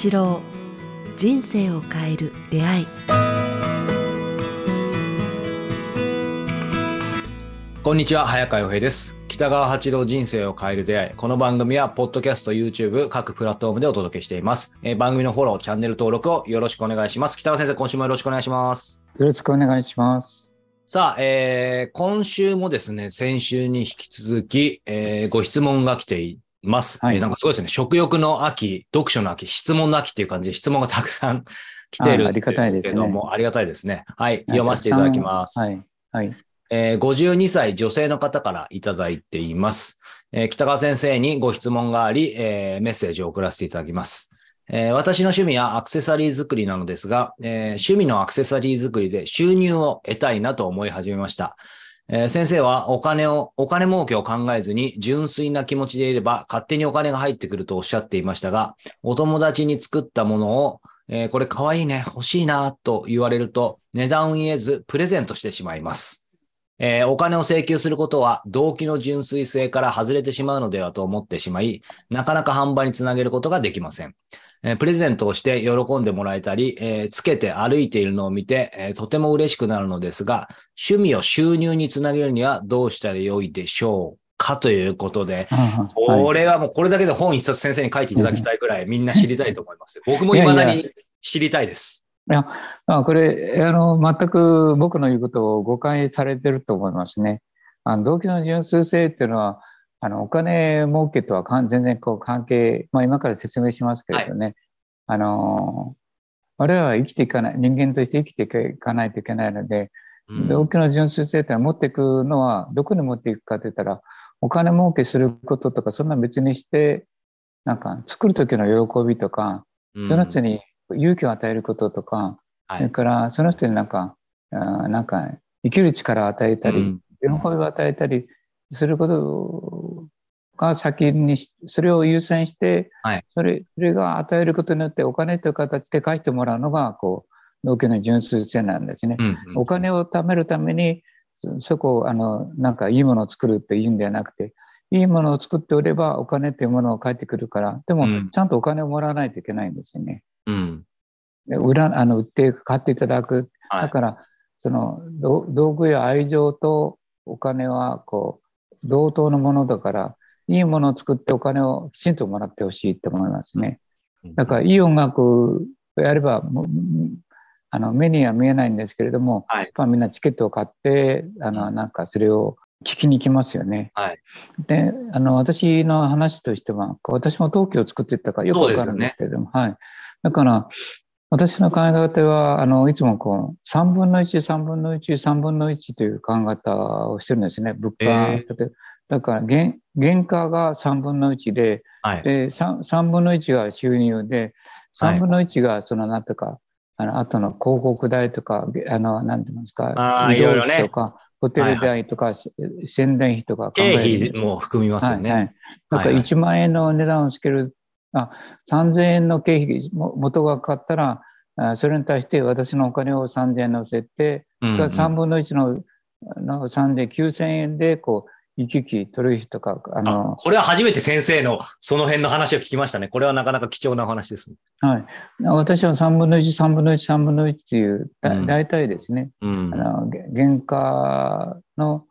八郎人生を変える出会い。こんにちは早川洋平です。北川八郎人生を変える出会い。この番組はポッドキャスト YouTube 各プラットフォームでお届けしています、えー番組のフォローチャンネル登録をよろしくお願いします。北川先生今週もよろしくお願いします。よろしくお願いします。さあ、えー今週もですね、先週に引き続き、えーご質問が来ています。はいえーなんかすごいですね、食欲の秋、読書の秋、質問の秋っていう感じで質問がたくさん 来ているんあありがたいでですけども、ありがたいですね。はい、読ませていただきます。はい。はい。えー52歳女性の方からいただいています。えー北川先生にご質問があり、えーメッセージを送らせていただきます。えー私の趣味はアクセサリー作りなのですが、えー趣味のアクセサリー作りで収入を得たいなと思い始めました。えー先生はお金を、お金儲けを考えずに純粋な気持ちでいれば勝手にお金が入ってくるとおっしゃっていましたが、お友達に作ったものを、えーこれ可愛いね、欲しいなと言われると値段を言えずプレゼントしてしまいます。えーお金を請求することは動機の純粋性から外れてしまうのではと思ってしまい、なかなか販売につなげることができません。えープレゼントをして喜んでもらえたり、えーつけて歩いているのを見て、えーとても嬉しくなるのですが、趣味を収入につなげるにはどうしたらよいでしょうかということで、あこはいれはもうこれだけで本一冊先生に書いていただきたいぐらいみんな知りたいと思います。僕も未だいやいに知りたいです。いや、あこれ、あの、全く僕の言うことを誤解されてると思いますね。あの動機の純粋性っていうのは、あの、お金儲けとは全然こう関係、まあ今から説明しますけれどね、あの、我々は生きていかない、人間として生きていかないといけないので、うん。動機の純粋性ってのは持っていくのは、どこに持っていくかって言ったら、お金儲けすることとか、そんな別にして、なんか作る時の喜びとか、その人に勇気を与えることとか、はい。それからその人になんか、あーなんか生きる力を与えたり、うん。喜びを与えたりすることが先にし、それを優先して、はいそれそれが与えることによってお金という形で返してもらうのが、こう、動機の純粋性なんですね。うんうんお金を貯めるために、そそこを、あの、なんかいいものを作るっていうんではなくて、いいものを作っておればお金っていうものを返ってくるから、でもうん、ちゃんとお金をもらわないといけないんですよね。うんで売ら、あの、売って、買っていただく。はいだから、その、ど道具や愛情とお金は、こう、同等のものだから、いいものを作ってお金をきちんともらってほしいと思いますね。だから、いい音楽をやれば、もあの、目には見えないんですけれども、はいやっぱみんなチケットを買って、あの、なんかそれを聞きに来ますよね。はいで、あの、私の話としては、私も陶器を作っていったからよくわかるんですけれども、はい。だから、私の考え方は、あの、いつもこう、3分の1、3分の1、3分の1という考え方をしてるんですね。物価。え例えばだから原、原価が3分の1で、はい。で 3, 3分の1が収入で、はい3分の1がそのなんとか、あの後の広告代とか、あの、なんていうんですか、あー移動いろいろね費とか、ホテル代とか、宣伝費とか考経費も含みますよね。はいはい。だからはいはい1万円の値段をつける、あ、3000円の経費、も元がかかったら、あそれに対して私のお金を3000円乗せて、うんうん3分の1のの3で9000円で、こう、行き来取引とか、ああの、これは初めて先生のその辺の話を聞きましたね。これはなかなか貴重なお話ですね。はい。私は3分の1、3分の1、3分の1っていう、だうん大体ですね、うんあ。の、げ原価の、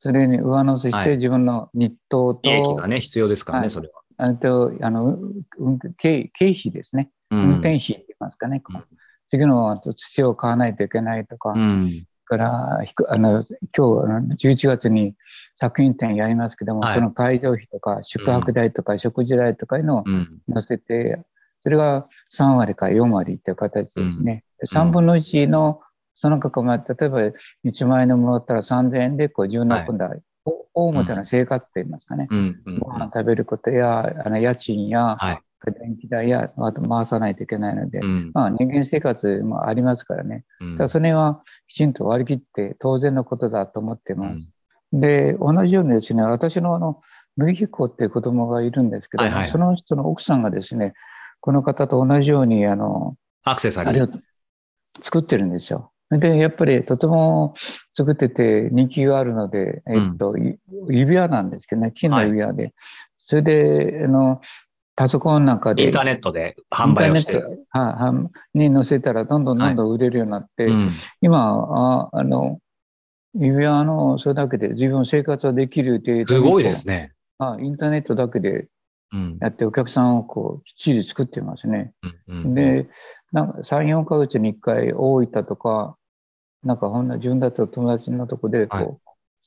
それに上乗せしはいて自分の日当と、利益がね、必要ですからね、はいそれは。あと、あの、運経経費ですね。うん運転費って言いますかね。こう次の土を買わないといけないとか、うん。から、あの、今日、あの11月に作品展やりますけども、はいその会場費とか、宿泊代とか、食事代とかいうのをうん。載せて、それが3割か4割っていう形ですね。でうん3分の1の、その価格も、例えば1万円のものだったら3000円で、こう、17分台、大元の生活と言いますかね。うん。うんご飯食べることや、あの家賃や、はい。電気代や、あと回さないといけないので、うん。まあ人間生活もありますからね。うんだからそれはきちんと割り切って当然のことだと思ってます。で、同じようにですね、私のあの、麦彦っていう子供がいるんですけど、はいはいはいその人の奥さんがですね、この方と同じように、あの、アクセサリー。を作ってるんですよ。で、やっぱりとても作ってて人気があるので、えっと、い指輪なんですけどね、金の指輪で。それで、あの、パソコンなんかで。インターネットで販売をしてははに載せたらどんどんどんどん売れるようになって、うん今、ああの、指輪の、それだけで自分の生活はできるという。すごいですね。あインターネットだけでうんやってお客さんをこうきっちり作ってますね。うんうんで、なんか3、4ヶ月に1回大分とか、なんかほんな自分だと友達のとこでこう、はい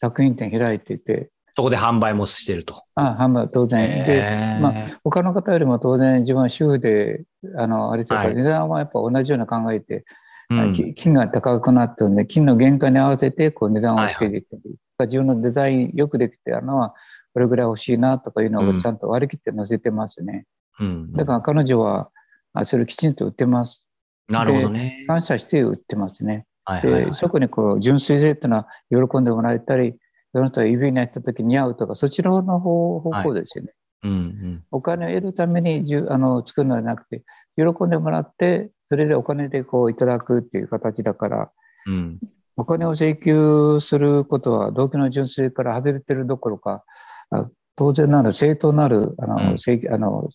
作品展開いてて、そこで販売もしてると。あ販売は当然。で、へーま他の方よりも当然自分は主婦で、あの、あれですから、はい値段はやっぱ同じような考えて、うんき金が高くなってるんで、金の原価に合わせてこう値段をつけていったり、自分のデザインよくできてあるのは、これぐらい欲しいなとかいうのうんをちゃんと割り切って載せてますね。うんだから彼女は、あそれをきちんと売ってます。なるほどね。感謝して売ってますね。はいはいはいで、そこにこう純粋性っていうのは喜んでもらえたり、その人が指にやった時に似合うとか、そちらの方方向ですよね。うんうん。お金を得るためにじゅあの作るのではなくて、喜んでもらって、それでお金でこういただくっていう形だから、うん。お金を請求することは動機の純粋から外れてるどころか、あ当然なる正当なるあの、うん。請求あの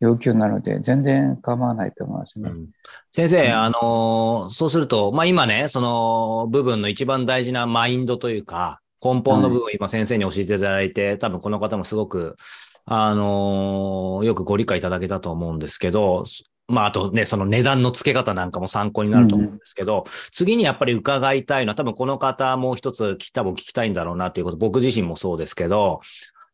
要求なので、全然構わないと思いますね。うん。先生、うん。あのーそうすると、まあ今ね、その部分の一番大事なマインドというか、根本の部分、今先生に教えていただいて、多分この方もすごく、あのーよくご理解いただけたと思うんですけど、まああとね、その値段の付け方なんかも参考になると思うんですけど、次にやっぱり伺いたいのは、多分この方もう一つき多分聞きたいんだろうなということ、僕自身もそうですけど、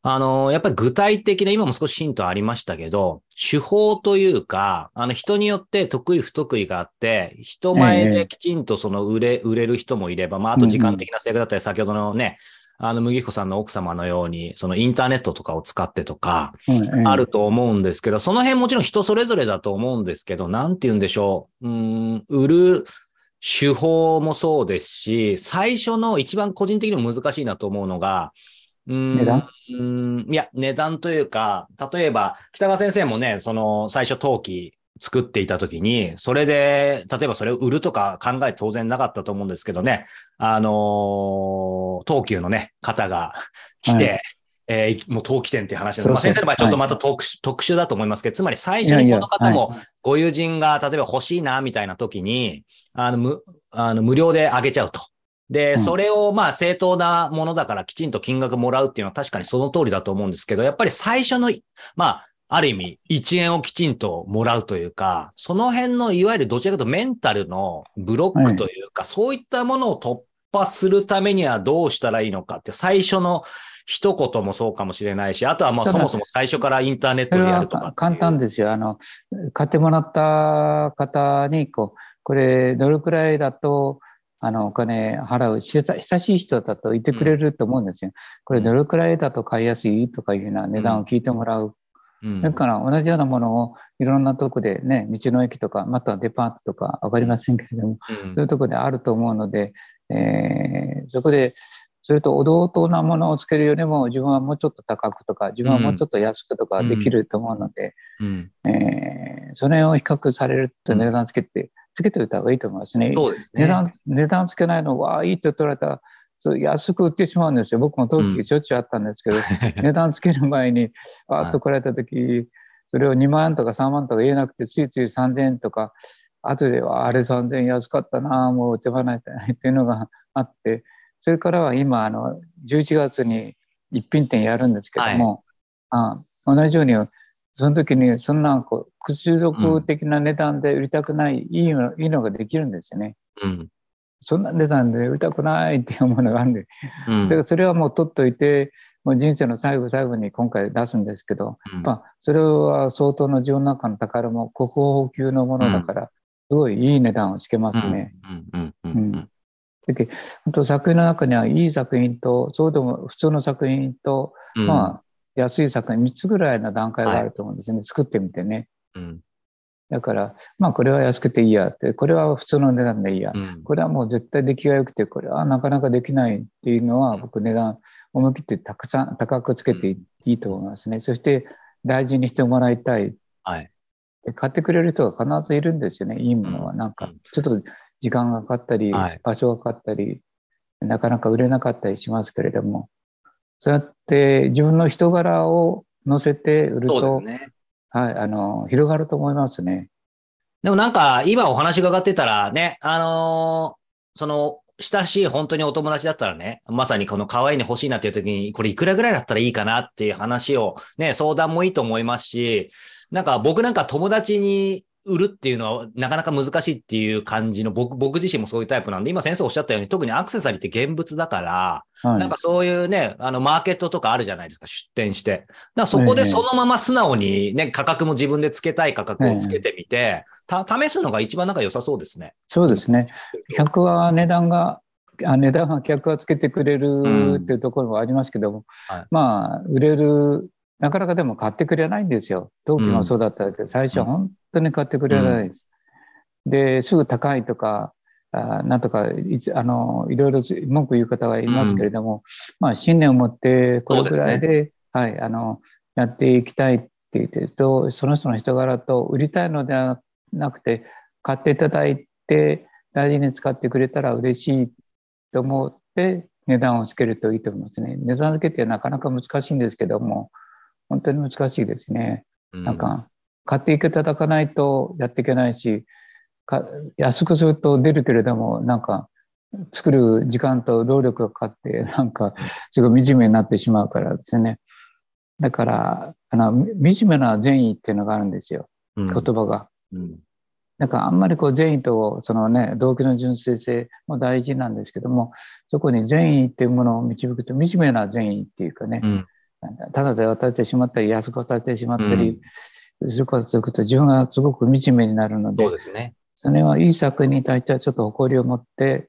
あの、やっぱり具体的な、今も少しヒントありましたけど、手法というか、あの、人によって得意不得意があって、人前ええできちんとその売れ、売れる人もいれば、まあ、あと時間的な制約だったり、先ほどのね、あの、麦彦さんの奥様のように、そのインターネットとかを使ってとか、あると思うんですけど、その辺もちろん人それぞれだと思うんですけど、なんて言うんでしょう。うーん、売る手法もそうですし、最初の一番個人的にも難しいなと思うのが、値段？うーん。いや、値段というか、例えば、北川先生もね、その、最初陶器作っていたときに、それで、例えばそれを売るとか考え当然なかったと思うんですけどね、あのー東急のね、方が来て、はえーもう陶器店っていう話なので、まあ、先生の場合ちょっとまた特殊,、特殊だと思いますけど、つまり最初にこの方もはい。ご友人が例えば欲しいな、みたいな時に、あの、無、あの無料であげちゃうと。で、うんそれをまあ正当なものだからきちんと金額もらうっていうのは確かにその通りだと思うんですけど、やっぱり最初の、まあ、ある意味、1円をきちんともらうというか、その辺のいわゆるどちらかとメンタルのブロックというか、そういったものを突破するためにはどうしたらいいのかって、最初の一言もそうかもしれないし、あとはまあそもそも最初からインターネットでやるとか。簡単ですよ。あの、買ってもらった方に、こう、これ、どれくらいだと、あの、お金払う、し親しい人だと言ってくれると思うんですよ。これ、どれくらいだと買いやすいとかいうような値段を聞いてもらう。うん。だから、同じようなものをいろんなとこでね、道の駅とか、またはデパートとか、わかりませんけれども、うん。そういうところであると思うので、えーそこで、それと同等なものをつけるよりも、自分はもうちょっと高くとか、自分はもうちょっと安くとかできると思うので、うん。えーそれを比較されると値段つけて、つけておいた方がいいと思いますね。そうですね。値段、値段つけないのは、いいと取られたら、そう安く売ってしまうんですよ。僕も当うん時しょっちゅうあったんですけど、値段つける前に、あーっと来られた時、それを2万円とか3万とか言えなくて、ついつい3000円とか、後ではあれ3000円安かったな、もう手放したいっていうのがあって、それからは今、あの、11月に一品店やるんですけども、あ同じように、その時にそんなこう屈辱的な値段で売りたくない、いいのいいのができるんですよね。うん。そんな値段で売りたくないっていうものがあるんで、うん。だからそれはもう取っといて、もう人生の最後最後に今回出すんですけど、うん。まあ、それは相当の自分の中の宝も国宝級のものだから、すごいいい値段をつけますね。本当作品の中にはいい作品と、そうでも普通の作品と、うん。まあ、安い作品3つぐらいの段階があると思うんですね。作ってみてね。うんだから、まあ、これは安くていいやって、これは普通の値段でいいや。うんこれはもう絶対出来が良くて、これはなかなかできないっていうのは、僕値段思い切ってたくさん高くつけていいいと思いますね。そして大事にしてもらいたい。はい。で買ってくれる人が必ずいるんですよね、いいものは。なんかうん、ちょっと時間がかかったり、はい場所がかかったり、なかなか売れなかったりしますけれども、そうやって自分の人柄を乗せて売ると、そうですね。はい、あの、広がると思いますね。でもなんか、今お話伺ってたらね、あのーその、親しい本当にお友達だったらね、まさにこの可愛いに欲しいなっていう時に、これいくらぐらいだったらいいかなっていう話をね、相談もいいと思いますし、なんか僕なんか友達に売るっていうのはなかなか難しいっていう感じの僕、僕自身もそういうタイプなんで、今先生おっしゃったように特にアクセサリーって現物だから、はい。なんかそういうね、あの、マーケットとかあるじゃないですか、出店して。だからそこでそのまま素直にね、価格も自分でつけたい価格をつけてみて、た、試すのが一番なんか良さそうですね。そうですね。客は値段が、あ値段は客はつけてくれうんるっていうところもありますけども、はいまあ、売れる、なかなかでも買ってくれないんですよ。同期もそうだったけど、最初は本当に買ってくれないです。で、すぐ高いとか、あなんとかいつあの、いろいろ文句言う方がいますけれども、まあ、信念を持って、これぐらいで、はい、あの、やっていきたいって言ってると、その人の人柄と売りたいのではなくて、買っていただいて、大事に使ってくれたら嬉しいと思って、値段をつけるといいと思いますね。値段付けってなかなか難しいんですけども、本当に難しいですね。うんなんか、買っていただかないとやっていけないし、か安くすると出るけれども、なんか、作る時間と労力がかかって、なんか、すごい惨めになってしまうからですね。だから、あの、み惨めな善意っていうのがあるんですよ、うん言葉が。うんなんかあんまりこう善意とそのね、動機の純粋性も大事なんですけども、そこに善意っていうものを導くと、惨めな善意っていうかね、うんただで渡してしまったり、安く渡してしまったりすることすると、自分がすごく惨めになるのでそう、ですね。それはいい作品に対してはちょっと誇りを持って、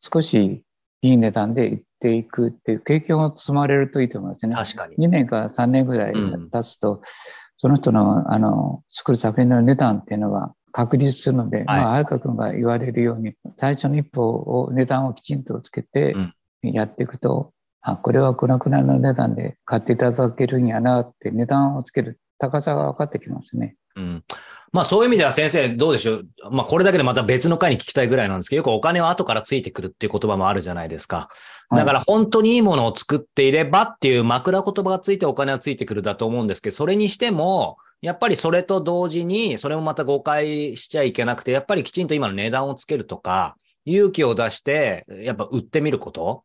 少しいい値段でいっていくっていう経験を積まれるといいと思いますね。確かに。2年から3年ぐらい経つと、その人のあの作る作品の値段っていうのが確立するので、まあ、早川君が言われるように、最初の一歩を値段をきちんとつけてやっていくと、あ、これはこのくらいの値段で買っていただけるんやなって値段をつける高さが分かってきますね。うん。まあそういう意味では先生どうでしょう？まあこれだけでまた別の回に聞きたいぐらいなんですけど、よくお金は後からついてくるっていう言葉もあるじゃないですか。だから本当にいいものを作っていればっていう枕言葉がついてお金はついてくるだと思うんですけど、それにしても、やっぱりそれと同時に、それもまた誤解しちゃいけなくて、やっぱりきちんと今の値段をつけるとか、勇気を出して、やっぱ売ってみること。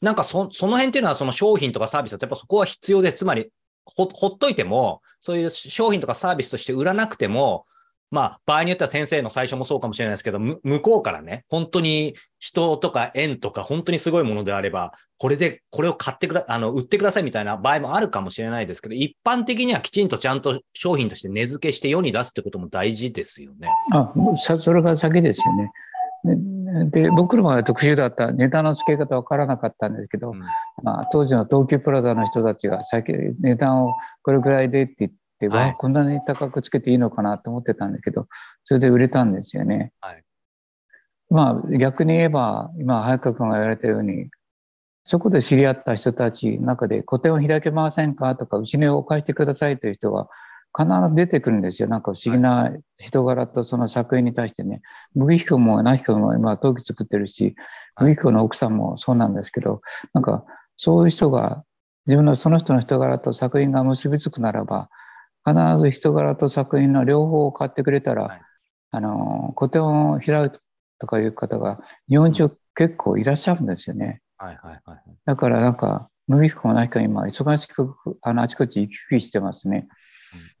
なんかそ、その辺っていうのはその商品とかサービスだとやっぱそこは必要で、つまり、ほ、ほっといても、そういう商品とかサービスとして売らなくても、まあ、場合によっては先生の最初もそうかもしれないですけど、向こうからね、本当に人とか縁とか本当にすごいものであれば、これで、これを買ってくだ、あの、売ってくださいみたいな場合もあるかもしれないですけど、一般的にはきちんとちゃんと商品として値付けして世に出すってことも大事ですよね。あ、それが先ですよね。でで僕らは特殊だった。値段の付け方分からなかったんですけど、うん。まあ、当時の東急プラザの人たちが先値段をこれぐらいでって言って、はい。わあこんなに高くつけていいのかなと思ってたんだけどそれで売れたんですよね。はい。まあ逆に言えば今早川君が言われたようにそこで知り合った人たちの中で個展を開けませんかとかうちにお貸してくださいという人が必ず出てくるんですよ。なんか不思議な人柄とその作品に対してね。麦彦も何彦も今陶器作ってるし、はい麦彦の奥さんもそうなんですけど、なんかそういう人が自分のその人の人柄と作品が結びつくならば、必ず人柄と作品の両方を買ってくれたら、はいあの、個展を開くとかいう方が日本中結構いらっしゃるんですよね。はいはいはい。だからなんか、麦彦も何か今忙しく、あの、あちこち行き来してますね。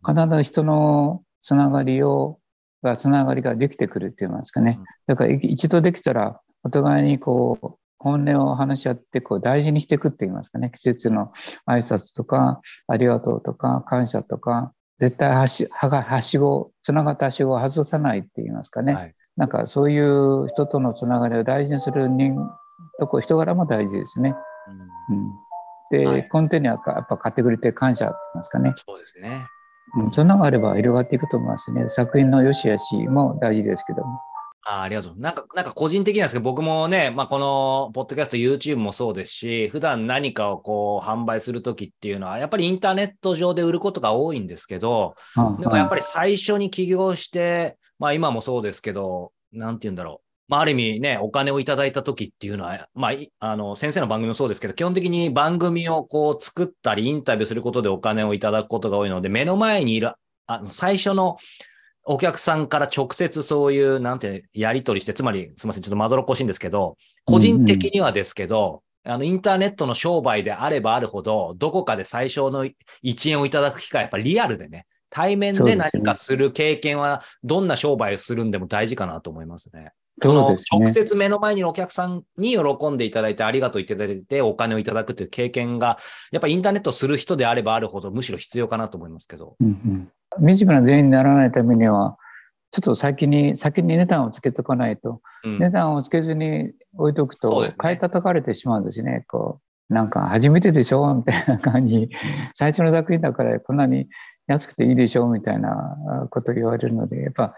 必ず人のつながりを、が、つながりができてくるって言いますかねうん。だからい一度できたら、お互いにこう、本音を話し合って、こう、大事にしていくって言いますかね。季節の挨拶とか、ありがとうとか、感謝とか、絶対はし、はが、はしご、つながったはしごを外さないって言いますかね。はいなんかそういう人とのつながりを大事にする人、とこ、人柄も大事ですね。うんうん。で、はい根底にはやっぱ買ってくれて感謝って言いますかね。そうですね。うん、そんなのがあれば広がっていくと思いますね。作品の良し悪しも大事ですけども。あありがとう。なんか、なんか個人的なんですけど、僕もね、まあ、この、ポッドキャスト、YouTube もそうですし、普段何かをこう、販売するときっていうのは、やっぱりインターネット上で売ることが多いんですけど、でもやっぱり、り最初に起業して、まあ今もそうですけど、なんて言うんだろう。まあある意味ね、お金をいただいた時っていうのは、まあ、あの、先生の番組もそうですけど、基本的に番組をこう作ったりインタビューすることでお金をいただくことが多いので、目の前にいるあの最初のお客さんから直接そういう、なんて、やり取りして、つまり、すみません、ちょっとまどろっこしいんですけど、個人的にはですけど、あの、インターネットの商売であればあるほど、どこかで最小の1円をいただく機会、やっぱりリアルでね、対面で何かする経験は、どんな商売をするんでも大事かなと思いますね。その直接目の前にいるお客さんに喜んでいただいてありがとういただいてお金をいただくという経験が、やっぱりインターネットする人であればあるほどむしろ必要かなと思いますけど。うんうん、身近な全員にならないためには、ちょっと先に、先に値段をつけとかないと、うん、値段をつけずに置いとくと、買い叩かれてしまうんですね。こう、なんか初めてでしょみたいな感じ、最初の作品だからこんなに安くていいでしょみたいなこと言われるので、やっぱ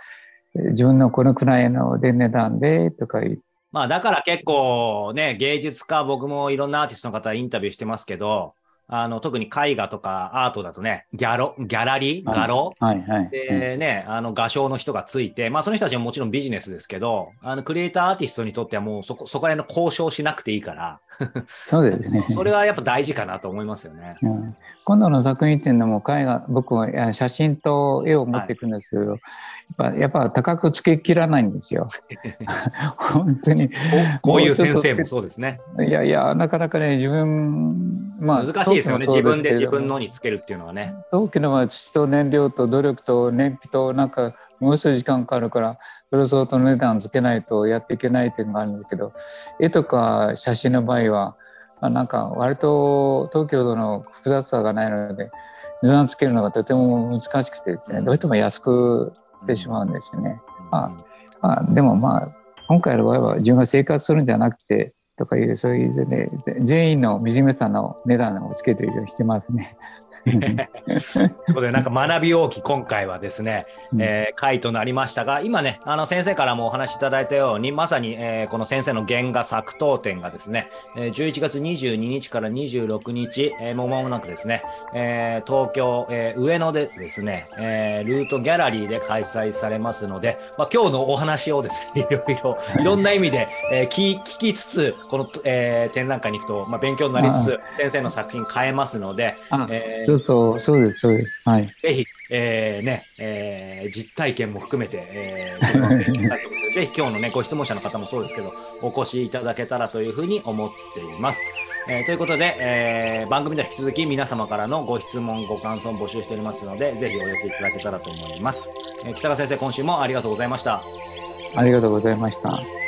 自分のこのくらいので値段でとか言って、まあだから結構ね、芸術家、僕もいろんなアーティストの方インタビューしてますけど、あの、特に絵画とかアートだとね、ギャロ、ギャラリー？画廊、はいはい、でね、あの、画商の人がついて、まあその人たちももちろんビジネスですけど、あの、クリエイターアーティストにとってはもうそこ、そこら辺の交渉しなくていいから、そうですね。それはやっぱ大事かなと思いますよね。うん、今度の作品っていうのも絵画、僕は写真と絵を持っていくんですけど、はいぱやっぱ高くつけきらないんですよ。本当にこ。ういう先生もそうですね。いやいや、なかなかね、自分、まあ、難しいですよね、自分で自分のにつけるっていうのはね。陶器のは土と燃料と努力と燃費と、なんか、もうすぐ時間かかるから、それ相当の値段つけないとやっていけないっていうのがあるんですけど、絵とか写真の場合は、まあ、なんか割と東京の複雑さがないので、値段つけるのがとても難しくてですね、どうしても安くってしまうんですよね。まあ、まあ、でもまあ今回の場合は自分が生活するんじゃなくてとかいうそういうね全員の惨めさの値段をつけているようにしてますね。ということで、なんか学び大き今回はですね、えー、回となりましたが、今ね、あの先生からもお話しいただいたように、まさに、えー、この先生の原画作刀展がですね、えー、11月22日から26日、えー、もう間もなくですね、えー、東京、えー、上野でですね、えー、ルートギャラリーで開催されますので、まあ、今日のお話をですね、いろいろ、い。ろんな意味で、えー、聞聞きつつ、この、えー、展覧会に行くと、まあ、勉強になりつつ、先生の作品変えますので、えー、そう、そうです、そうです。はい。ぜひ、えー、ね、えー、実体験も含めて、えー、ぜひ今日のね、ご質問者の方もそうですけど、お越しいただけたらというふうに思っています。えー、ということで、えー、番組では引き続き皆様からのご質問、ご感想を募集しておりますので、ぜひお寄せいただけたらと思います。えー、北川先生、今週もありがとうございました。ありがとうございました。